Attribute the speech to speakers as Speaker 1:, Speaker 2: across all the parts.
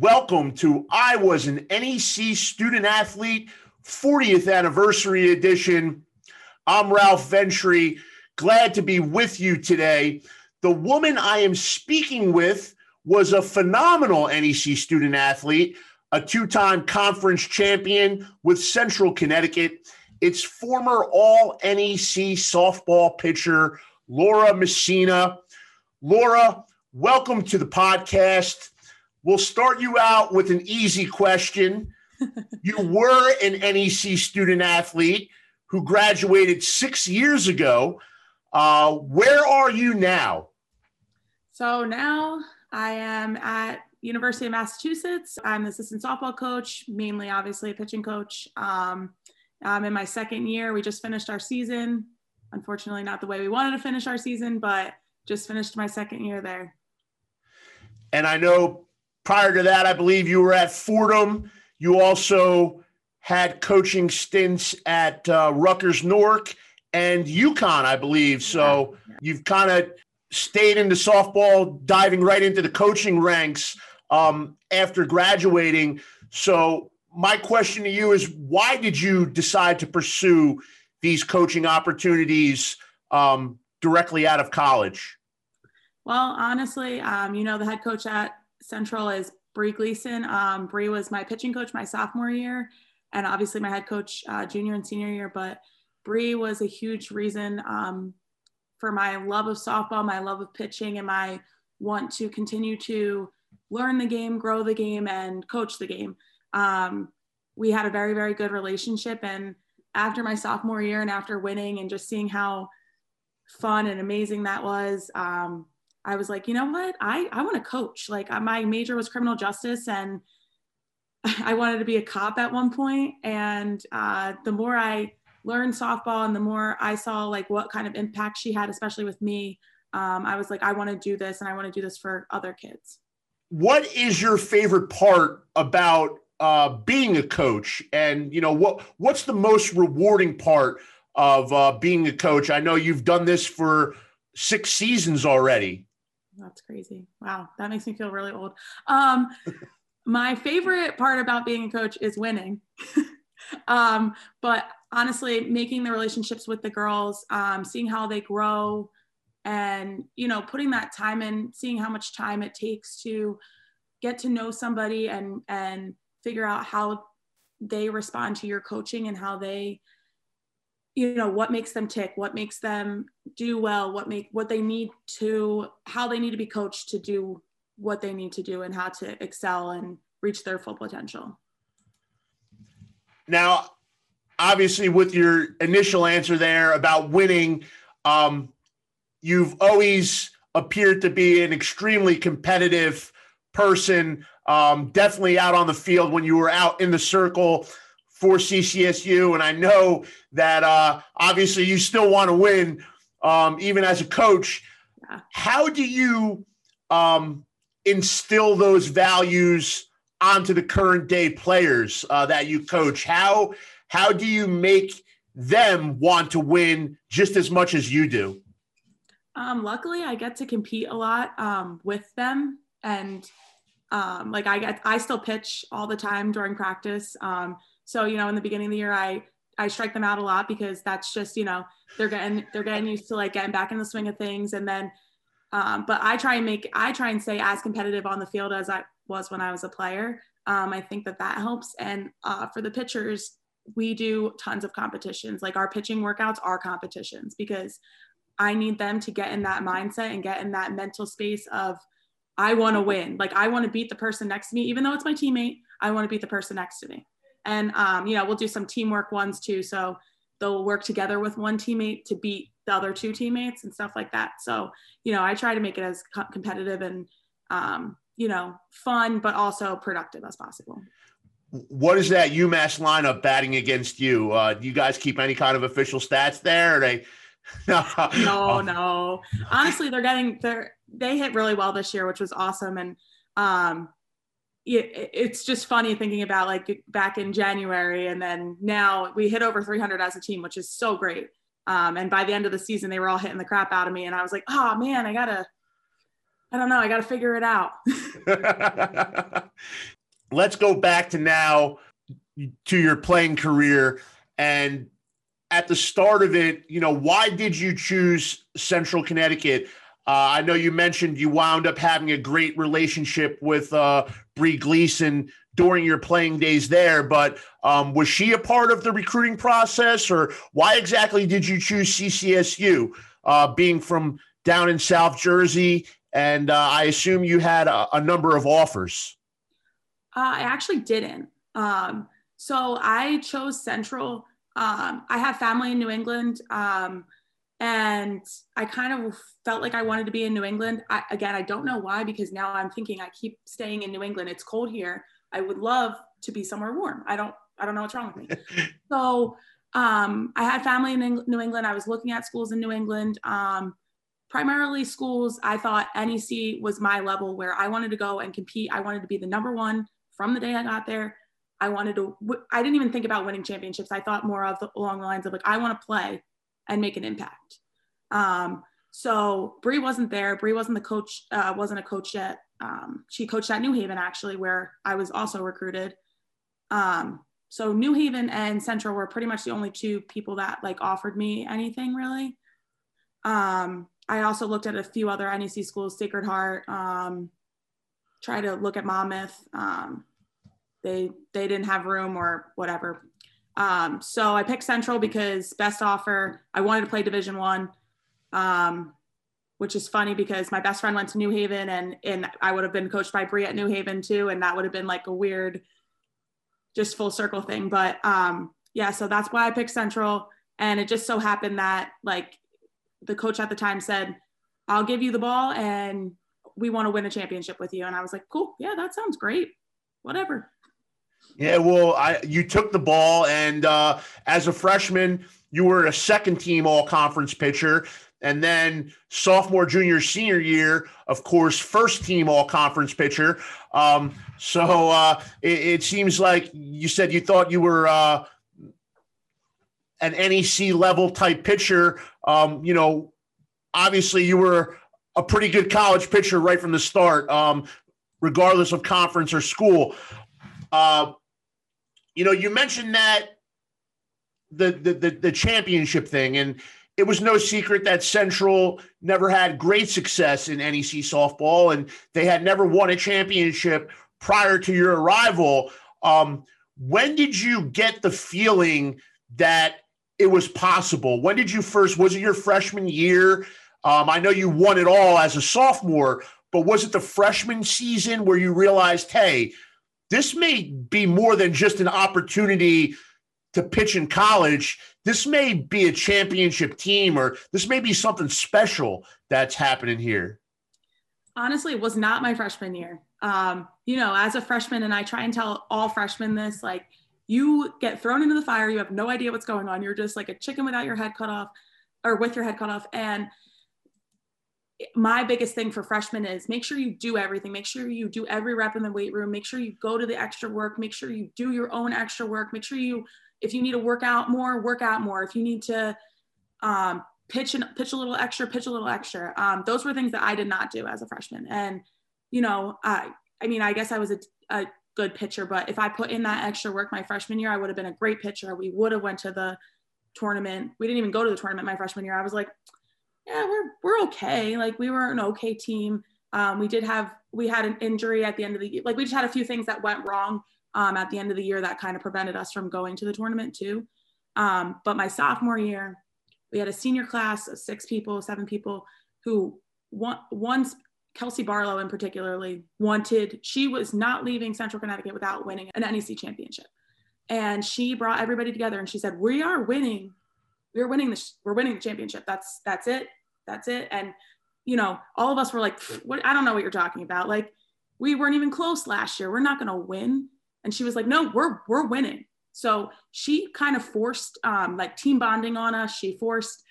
Speaker 1: Welcome to I Was an NEC Student Athlete 40th Anniversary Edition. I'm Ralph Ventry. Glad to be with you today. The woman I am speaking with was a phenomenal NEC student athlete, a two time conference champion with Central Connecticut. It's former All NEC softball pitcher, Laura Messina. Laura, welcome to the podcast. We'll start you out with an easy question. you were an NEC student athlete who graduated six years ago. Uh, where are you now?
Speaker 2: So now I am at University of Massachusetts. I'm the assistant softball coach, mainly obviously a pitching coach. Um, I'm in my second year. We just finished our season. Unfortunately, not the way we wanted to finish our season, but just finished my second year there.
Speaker 1: And I know prior to that, I believe you were at Fordham. You also had coaching stints at uh, Rutgers Newark and UConn, I believe. So you've kind of stayed into softball, diving right into the coaching ranks um, after graduating. So my question to you is, why did you decide to pursue these coaching opportunities um, directly out of college?
Speaker 2: Well, honestly, um, you know, the head coach at Central is Bree Gleason. Um, Bree was my pitching coach my sophomore year, and obviously my head coach uh, junior and senior year. But Bree was a huge reason um, for my love of softball, my love of pitching, and my want to continue to learn the game, grow the game, and coach the game. Um, we had a very, very good relationship. And after my sophomore year and after winning and just seeing how fun and amazing that was, um, I was like, you know what? I, I want to coach. Like my major was criminal justice and I wanted to be a cop at one point. And uh, the more I learned softball and the more I saw like what kind of impact she had, especially with me, um, I was like, I want to do this and I want to do this for other kids.
Speaker 1: What is your favorite part about uh, being a coach? And you know what what's the most rewarding part of uh, being a coach? I know you've done this for six seasons already.
Speaker 2: That's crazy. Wow, that makes me feel really old. Um, my favorite part about being a coach is winning. um, but honestly, making the relationships with the girls, um, seeing how they grow, and you know, putting that time in, seeing how much time it takes to get to know somebody and and figure out how they respond to your coaching and how they you know what makes them tick what makes them do well what make what they need to how they need to be coached to do what they need to do and how to excel and reach their full potential.
Speaker 1: Now obviously with your initial answer there about winning um, you've always appeared to be an extremely competitive person um, definitely out on the field when you were out in the circle for CCSU. And I know that uh, obviously you still want to win, um, even as a coach. Yeah. How do you um, instill those values onto the current day players uh, that you coach? How how do you make them want to win just as much as you do?
Speaker 2: Um, luckily, I get to compete a lot um, with them, and um, like I get, I still pitch all the time during practice. Um, so, you know, in the beginning of the year, I, I strike them out a lot because that's just, you know, they're getting, they're getting used to like getting back in the swing of things. And then, um, but I try and make, I try and stay as competitive on the field as I was when I was a player. Um, I think that that helps. And uh, for the pitchers, we do tons of competitions. Like our pitching workouts are competitions because I need them to get in that mindset and get in that mental space of, I want to win. Like I want to beat the person next to me, even though it's my teammate. I want to beat the person next to me and um, you know we'll do some teamwork ones too. So they'll work together with one teammate to beat the other two teammates and stuff like that. So you know i try to make it as co- competitive and um, you know fun but also productive as possible.
Speaker 1: What is that umass lineup batting against you? Uh, do you guys keep any kind of official stats there? Or they
Speaker 2: no no. Honestly they're getting they're they hit really well this year which was awesome. And um it's just funny thinking about like back in January and then now we hit over 300 as a team, which is so great. Um, and by the end of the season, they were all hitting the crap out of me, and I was like, oh man, I gotta, I don't know. I got to figure it out.
Speaker 1: Let's go back to now to your playing career and at the start of it, you know, why did you choose Central Connecticut? Uh, I know you mentioned you wound up having a great relationship with uh, Bree Gleason during your playing days there, but um, was she a part of the recruiting process, or why exactly did you choose CCSU? Uh, being from down in South Jersey, and uh, I assume you had a, a number of offers.
Speaker 2: Uh, I actually didn't. Um, so I chose Central um, I have family in New England. Um, and I kind of felt like I wanted to be in New England. I, again, I don't know why, because now I'm thinking I keep staying in New England. It's cold here. I would love to be somewhere warm. I don't, I don't know what's wrong with me. so um, I had family in New England. I was looking at schools in New England. Um, primarily schools. I thought NEC was my level where I wanted to go and compete. I wanted to be the number one from the day I got there. I wanted to, I didn't even think about winning championships. I thought more of the, along the lines of like, I want to play and make an impact. Um, so Bree wasn't there. Bree wasn't the coach, uh, wasn't a coach yet. Um, she coached at New Haven actually, where I was also recruited. Um, so New Haven and Central were pretty much the only two people that like offered me anything really. Um, I also looked at a few other NEC schools, Sacred Heart, um, try to look at Monmouth. Um, they they didn't have room or whatever. Um, so I picked Central because best offer. I wanted to play Division One, um, which is funny because my best friend went to New Haven and and I would have been coached by Bree at New Haven too, and that would have been like a weird, just full circle thing. But um, yeah, so that's why I picked Central, and it just so happened that like the coach at the time said, "I'll give you the ball and." We want to win a championship with you. And I was like, cool. Yeah, that sounds great. Whatever.
Speaker 1: Yeah, well, I you took the ball, and uh, as a freshman, you were a second team All Conference pitcher, and then sophomore, junior, senior year, of course, first team All Conference pitcher. Um, so uh, it, it, seems like you said you thought you were uh, an NEC level type pitcher. Um, you know, obviously, you were a pretty good college pitcher right from the start, um, regardless of conference or school. Uh, you know, you mentioned that the, the the the, championship thing, and it was no secret that Central never had great success in NEC softball, and they had never won a championship prior to your arrival. Um, when did you get the feeling that it was possible? When did you first? Was it your freshman year? Um, I know you won it all as a sophomore, but was it the freshman season where you realized, hey, this may be more than just an opportunity to pitch in college. This may be a championship team, or this may be something special that's happening here.
Speaker 2: Honestly, it was not my freshman year. Um, you know, as a freshman, and I try and tell all freshmen this like, you get thrown into the fire, you have no idea what's going on. You're just like a chicken without your head cut off or with your head cut off. And my biggest thing for freshmen is make sure you do everything. Make sure you do every rep in the weight room. Make sure you go to the extra work. Make sure you do your own extra work. Make sure you, if you need to work out more, work out more. If you need to um, pitch and pitch a little extra, pitch a little extra. Um, those were things that I did not do as a freshman. And you know, I, I mean, I guess I was a, a good pitcher, but if I put in that extra work my freshman year, I would have been a great pitcher. We would have went to the tournament. We didn't even go to the tournament my freshman year. I was like, yeah, we're we're okay. Like we were an okay team. Um, we did have we had an injury at the end of the year. Like we just had a few things that went wrong um, at the end of the year that kind of prevented us from going to the tournament too. Um, but my sophomore year, we had a senior class of six people, seven people who one once Kelsey Barlow in particularly wanted. She was not leaving Central Connecticut without winning an NEC championship, and she brought everybody together and she said, "We are winning we are winning this we're winning the championship. That's that's it. That's it. And you know all of us were like what i don't know what you're talking about. Like we weren't even close last year. We're not going to win. And she was like no we're we're winning. So she kind of forced um, like team bonding on us. She forced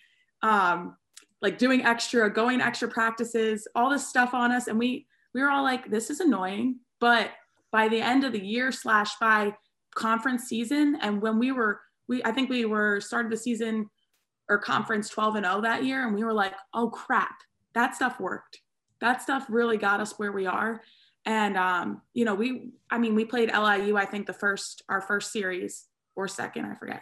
Speaker 2: um, like doing extra going extra practices all this stuff on us. And we we were all like this is annoying. But by the end of the year slash by conference season and when we were we I think we were started the season or conference 12 and 0 that year and we were like, "Oh crap. That stuff worked." that stuff really got us where we are. And um, you know, we I mean, we played LIU, I think the first our first series or second, I forget.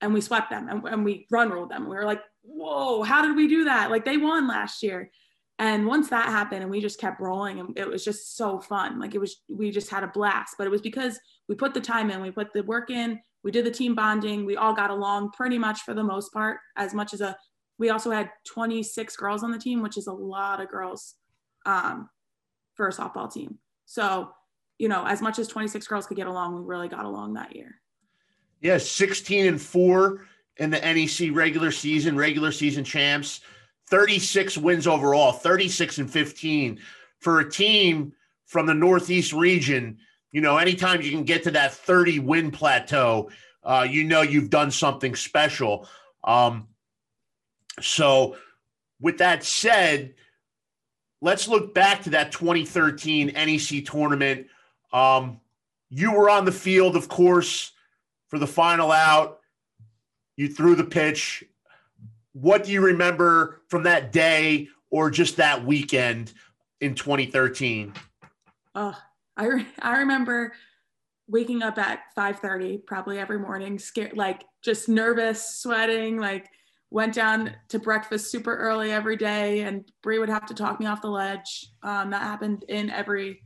Speaker 2: And we swept them and, and we run ruled them. We were like, whoa, how did we do that? Like they won last year. And once that happened and we just kept rolling and it was just so fun. Like it was we just had a blast. But it was because we put the time in, we put the work in, we did the team bonding, we all got along pretty much for the most part, as much as a we also had 26 girls on the team, which is a lot of girls um, for a softball team. So, you know, as much as 26 girls could get along, we really got along that year.
Speaker 1: Yeah, 16 and four in the NEC regular season, regular season champs, 36 wins overall, 36 and 15 for a team from the Northeast region. You know, anytime you can get to that 30 win plateau, uh, you know you've done something special. Um, so, with that said, let's look back to that 2013 NEC tournament. Um, you were on the field, of course, for the final out. You threw the pitch. What do you remember from that day or just that weekend in 2013?
Speaker 2: Oh, I, re- I remember waking up at 5:30 probably every morning scared like just nervous sweating like went down to breakfast super early every day and Bree would have to talk me off the ledge. Um, that happened in every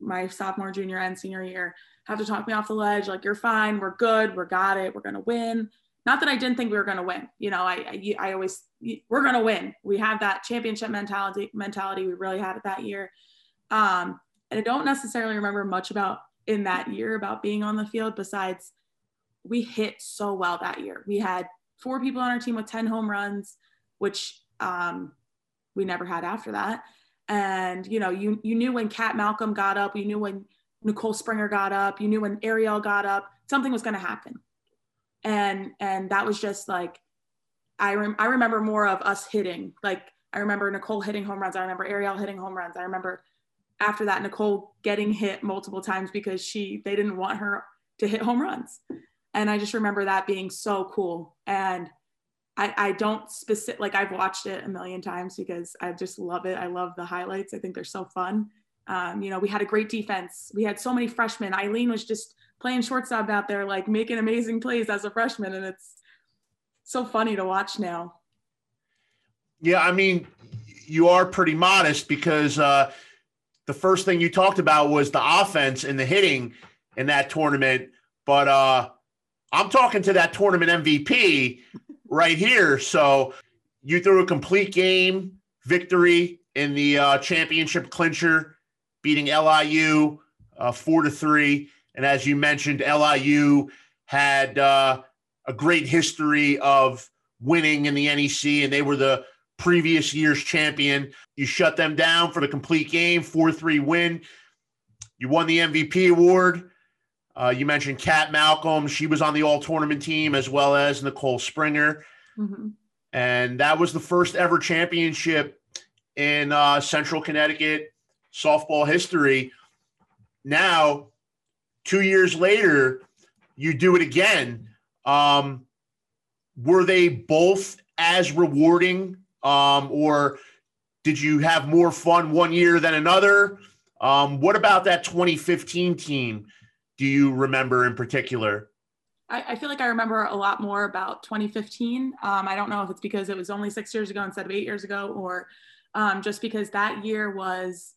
Speaker 2: my sophomore, junior, and senior year. Have to talk me off the ledge, like you're fine, we're good, we're got it, we're gonna win. Not that I didn't think we were gonna win. You know, I I, I always we're gonna win. We have that championship mentality. Mentality we really had it that year. Um, I don't necessarily remember much about in that year about being on the field besides we hit so well that year. We had four people on our team with 10 home runs, which um, we never had after that. And you know, you you knew when Kat Malcolm got up, you knew when Nicole Springer got up, you knew when Ariel got up, something was going to happen. And and that was just like I rem- I remember more of us hitting. Like I remember Nicole hitting home runs. I remember Ariel hitting home runs. I remember after that Nicole getting hit multiple times because she they didn't want her to hit home runs. And I just remember that being so cool. And I, I don't specific like I've watched it a million times because I just love it. I love the highlights. I think they're so fun. Um, you know, we had a great defense. We had so many freshmen. Eileen was just playing shortstop out there, like making amazing plays as a freshman, and it's so funny to watch now.
Speaker 1: Yeah, I mean, you are pretty modest because uh, the first thing you talked about was the offense and the hitting in that tournament, but uh, I'm talking to that tournament MVP right here. So you threw a complete game victory in the uh, championship clincher, beating LIU uh, four to three. And as you mentioned, LIU had uh, a great history of winning in the NEC, and they were the previous year's champion. You shut them down for the complete game, 4 3 win. You won the MVP award. Uh, you mentioned Kat Malcolm. She was on the all tournament team as well as Nicole Springer. Mm-hmm. And that was the first ever championship in uh, Central Connecticut softball history. Now, two years later, you do it again. Um, were they both as rewarding, um, or did you have more fun one year than another? Um, what about that 2015 team? do you remember in particular?
Speaker 2: I, I, feel like I remember a lot more about 2015. Um, I don't know if it's because it was only six years ago instead of eight years ago, or um, just because that year was.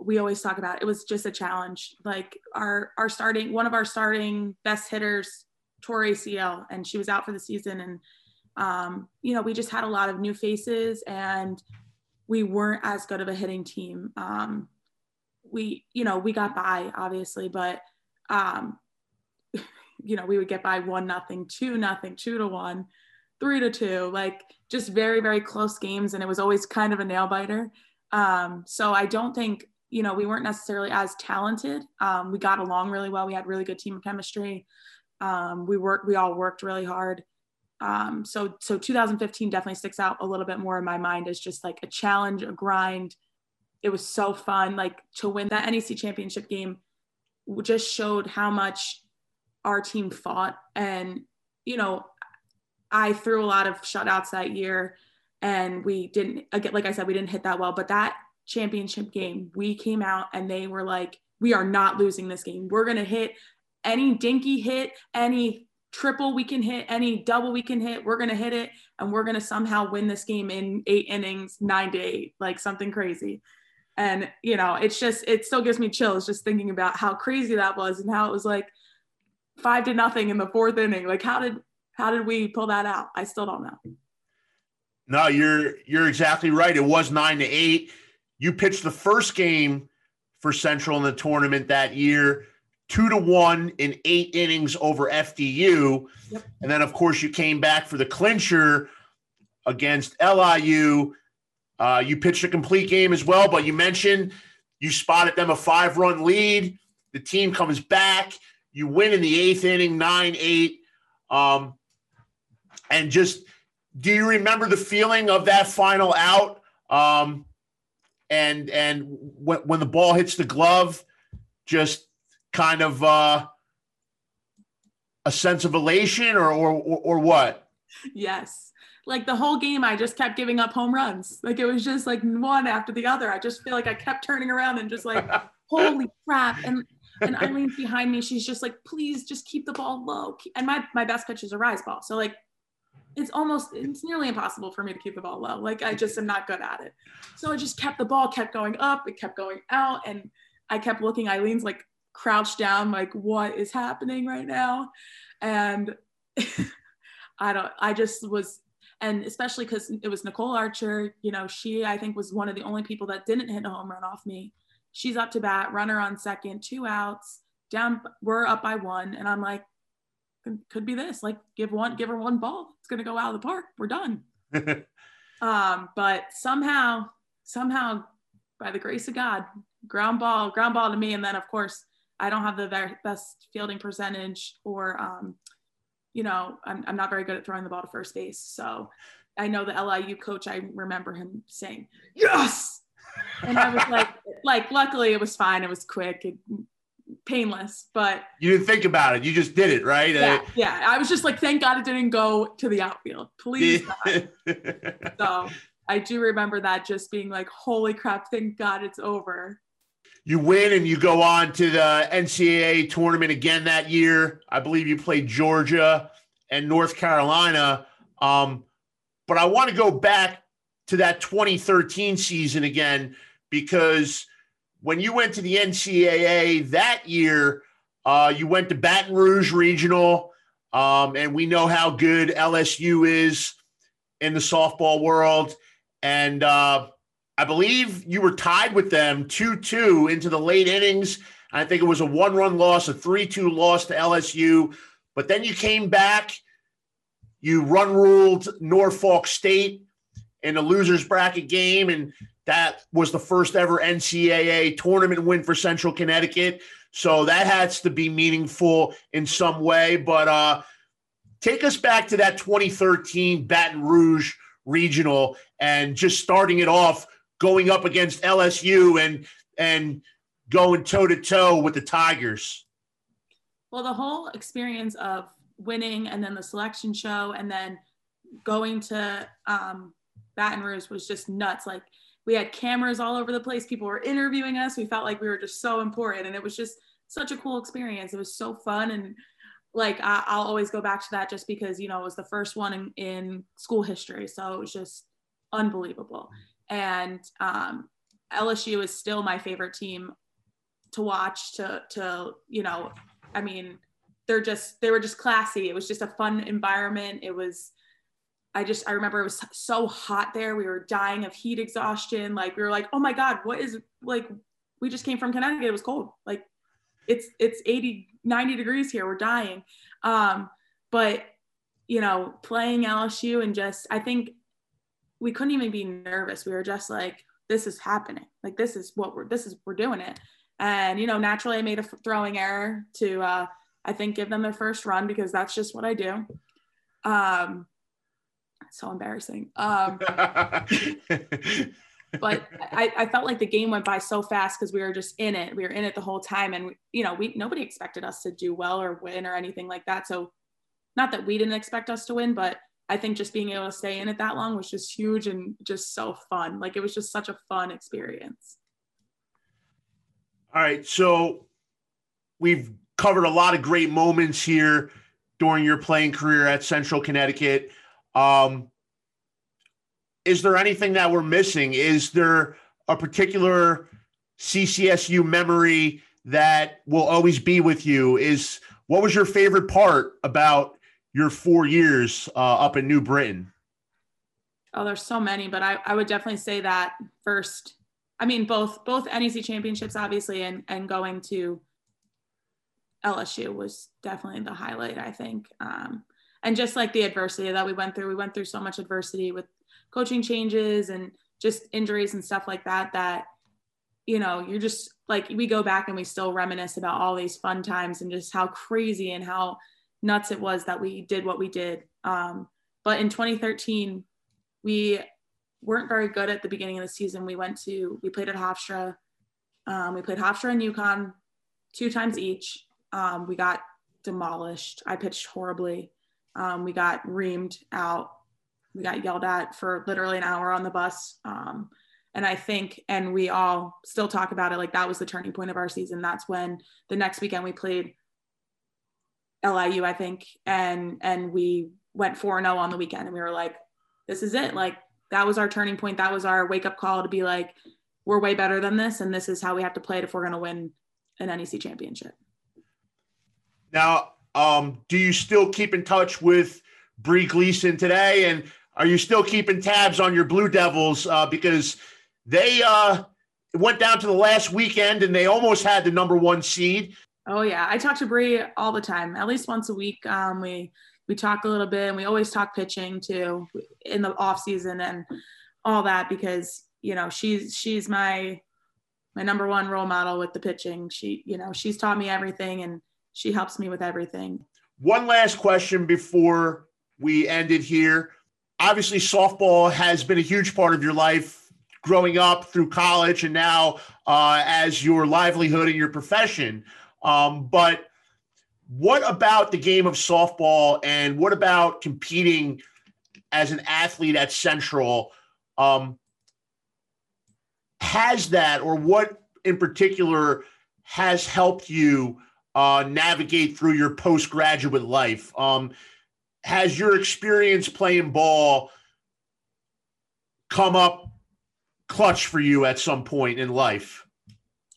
Speaker 2: We always talk about it, was just a challenge. Like our our starting one of our starting best hitters tore ACL, and she was out for the season. And um, you know, we just had a lot of new faces, and we weren't as good of a hitting team. Um, we you know we got by obviously but um you know we would get by one nothing two nothing two to one three to two like just very very close games and it was always kind of a nail biter. Um so i don't think you know we weren't necessarily as talented. Um, we got along really well. We had really good team chemistry. Um, we worked we all worked really hard um, so so 2015 definitely sticks out a little bit more in my mind as just like a challenge a grind it was so fun. Like to win that NEC championship game just showed how much our team fought. And, you know, I threw a lot of shutouts that year. and we didn't again like I said we didn't hit that well, but that championship game we came out and they were like we are not losing this game. We're going to hit any dinky hit, any triple we can hit, any double we can hit, we're going to hit it and we're going to somehow win this game in 8 innings, 9 to 8, like something crazy. And you know, it's just it still gives me chills just thinking about how crazy that was and how it was like 5 to nothing in the fourth inning. Like how did how did we pull that out? I still don't know.
Speaker 1: No, you're you're exactly right. It was 9 to 8. You pitched the first game for Central in the tournament that year two to one in eight innings over FDU. Yep. And then, of course, you came back for the clincher against LIU. Uh, you pitched a complete game as well, but you mentioned you spotted them a five run lead. The team comes back. You win in the eighth inning, 9 8. Um, and just do you remember the feeling of that final out? Um, and and when, when the ball hits the glove, just kind of uh, a sense of elation or, or, or, or what?
Speaker 2: Yes. Like the whole game, I just kept giving up home runs. Like it was just like one after the other. I just feel like I kept turning around and just like, holy crap. And and Eileen's behind me. She's just like, please just keep the ball low. And my my best pitch is a rise ball. So like it's almost it's nearly impossible for me to keep the ball low. Like I just am not good at it. So I just kept the ball, kept going up, it kept going out, and I kept looking. Eileen's like crouched down like what is happening right now? And i don't i just was and especially because it was nicole archer you know she i think was one of the only people that didn't hit a home run off me. She's up to bat runner on second two outs down we're up by one. And i'm like could be this like give one give her one ball. It's going to go out of the park. We're done. Um but somehow somehow by the grace of god ground ball ground ball to me. And then of course I don't have the very best fielding percentage or, um, you know, I'm, I'm not very good at throwing the ball to first base. So I know the LIU coach, I remember him saying, yes. And I was like, like, luckily it was fine. It was quick and painless, but
Speaker 1: you didn't think about it. You just did it, right?
Speaker 2: Yeah. Uh, yeah. I was just like, thank God it didn't go to the outfield. Please. so I do remember that just being like, holy crap, thank God it's over
Speaker 1: you win and you go on to the NCAA tournament again that year. I believe you played Georgia and North Carolina. Um, but I want to go back to that 2013 season again because when you went to the NCAA that year, uh, you went to Baton Rouge Regional, um, and we know how good LSU is in the softball world. And uh, I believe you were tied with them 2 2 into the late innings. I think it was a one run loss, a 3 2 loss to LSU. But then you came back, you run ruled Norfolk State in a loser's bracket game. And that was the first ever NCAA tournament win for Central Connecticut. So that has to be meaningful in some way. But uh, take us back to that 2013 Baton Rouge regional and just starting it off going up against LSU and and going toe to toe with the Tigers?
Speaker 2: Well, the whole experience of winning and then the selection show and then going to um, Baton Rouge was just nuts. Like we had cameras all over the place. People were interviewing us. We felt like we were just so important, and it was just such a cool experience. It was so fun and like I, will always go back to that just because you know it was the first one in, in school history so it was just unbelievable and um, LSU is still my favorite team to watch. To to you know, I mean, they're just they were just classy. It was just a fun environment. It was. I just I remember it was so hot there. We were dying of heat exhaustion. Like we were like, oh my god, what is like? We just came from Connecticut. It was cold. Like it's it's 80 90 degrees here. We're dying. Um, but you know, playing LSU and just I think we couldn't even be nervous. We were just like, this is happening. Like this is what we're this is we're doing it. And you know, naturally, I made a throwing error to uh, I think give them their first run because that's just what I do. Um, so embarrassing. Um, but I, I, felt like the game went by so fast because we were just in it. We were in it the whole time, and you know, we nobody expected us to do well or win or anything like that. So, not that we didn't expect us to win, but I think just being able to stay in it that long was just huge and just so fun. Like it was just such a fun experience.
Speaker 1: All right. So we've covered a lot of great moments here during your playing career at Central Connecticut. Um, is there anything that we're missing? Is there a particular CCSU memory that will always be with you? Is what was your favorite part about your four years uh, up in New Britain?
Speaker 2: Oh, there's so many, but I, I would definitely say that first. I mean, both both NEC championships, obviously, and and going to LSU was definitely the highlight. I think, um, and just like the adversity that we went through, we went through so much adversity with coaching changes and just injuries and stuff like that. That you know, you're just like we go back and we still reminisce about all these fun times and just how crazy and how nuts it was that we did what we did. Um, but in 2013, we weren't very good at the beginning of the season. We went to, we played at Hofstra. Um, we played Hofstra and UConn two times each. Um, we got demolished. I pitched horribly. Um, we got reamed out. We got yelled at for literally an hour on the bus. Um, and I think, and we all still talk about it, like that was the turning point of our season. That's when the next weekend we played LIU, I think, and and we went 4 and 0 on the weekend and we were like, this is it. Like that was our turning point. That was our wake up call to be like, we're way better than this, and this is how we have to play it if we're going to win an NEC championship.
Speaker 1: Now, um, do you still keep in touch with Bree Gleason today? And are you still keeping tabs on your Blue Devils? Uh, because they uh, went down to the last weekend and they almost had the number one seed.
Speaker 2: Oh yeah, I talk to Bree all the time, at least once a week. Um, we we talk a little bit, and we always talk pitching too in the off season and all that because you know she's she's my my number one role model with the pitching. She you know she's taught me everything and she helps me with everything.
Speaker 1: One last question before we end it here. Obviously, softball has been a huge part of your life growing up through college and now uh, as your livelihood and your profession. Um, but what about the game of softball and what about competing as an athlete at Central? Um, has that, or what in particular has helped you uh, navigate through your postgraduate life? Um, has your experience playing ball come up clutch for you at some point in life?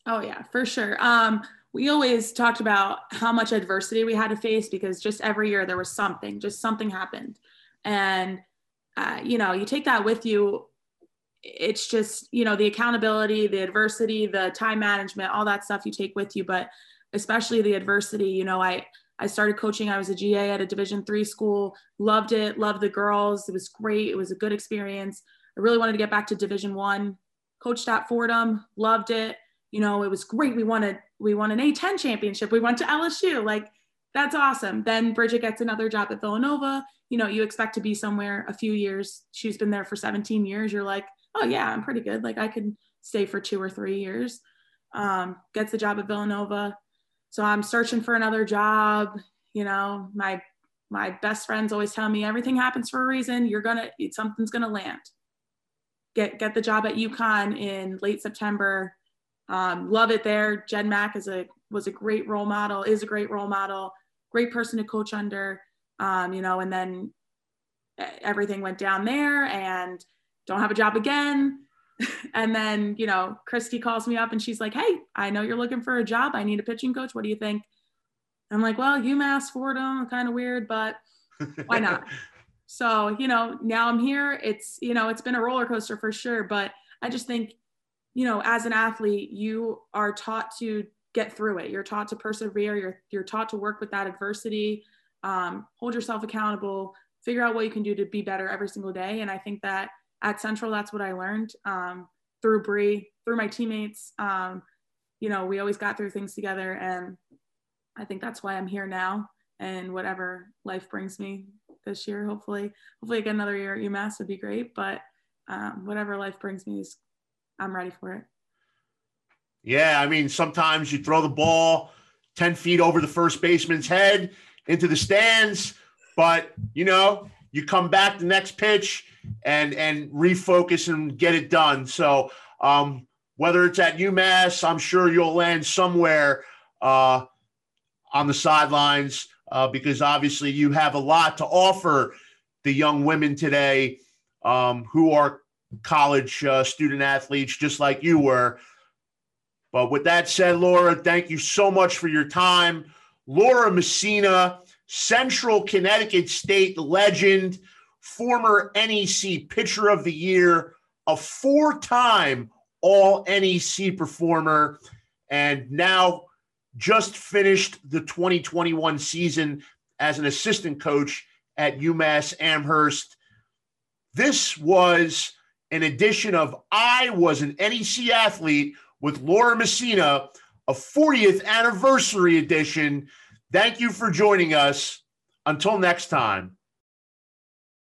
Speaker 2: Oh yeah, for sure. Um, we always talked about how much adversity we had to face because just every year there was something, just something happened. And, uh, you know, you take that with you. It's just, you know, the accountability, the adversity, the time management, all that stuff you take with you. But especially the adversity, you know, I, I started coaching. I was a GA at a division three school, loved it, loved the girls. It was great. It was a good experience. I really wanted to get back to division one, coached at Fordham, loved it you know, it was great. We wanted we won an A10 championship. We went to LSU. Like that's awesome. Then Bridget gets another job at Villanova. You know, you expect to be somewhere a few years. She's been there for 17 years. You're like, oh yeah, I'm pretty good. Like I could stay for two or three years. Um, gets the job at Villanova. So I'm searching for another job. You know, my my best friends always tell me everything happens for a reason. You're gonna something's gonna land. Get get the job at UConn in late September um, love it there. Jen Mack is a was a great role model, is a great role model, great person to coach under. Um, you know, and then everything went down there and don't have a job again. and then, you know, Kristi calls me up and she's like, Hey, I know you're looking for a job. I need a pitching coach. What do you think? I'm like, well, UMass Fordham, kind of weird, but why not? so, you know, now I'm here. It's, you know, it's been a roller coaster for sure, but I just think you know, as an athlete, you are taught to get through it. You're taught to persevere. You're you're taught to work with that adversity, um, hold yourself accountable, figure out what you can do to be better every single day. And I think that at Central, that's what I learned um, through Bree, through my teammates. Um, you know, we always got through things together, and I think that's why I'm here now. And whatever life brings me this year, hopefully, hopefully get another year at UMass would be great. But um, whatever life brings me is I'm ready for it.
Speaker 1: Yeah, I mean, sometimes you throw the ball 10 feet over the first baseman's head into the stands, but you know, you come back the next pitch and and refocus and get it done. So um, whether it's at UMass, I'm sure you'll land somewhere uh, on the sidelines uh, because obviously you have a lot to offer the young women today um, who are college uh, student athletes, just like you were. But with that said, Laura, thank you so much for your time. Laura Messina, Central Connecticut State legend, former NEC Pitcher of the Year, a four time All NEC performer, and now just finished the 2021 season as an assistant coach at UMass Amherst. This was an edition of I Was an NEC Athlete with Laura Messina, a 40th anniversary edition. Thank you for joining us. Until next time.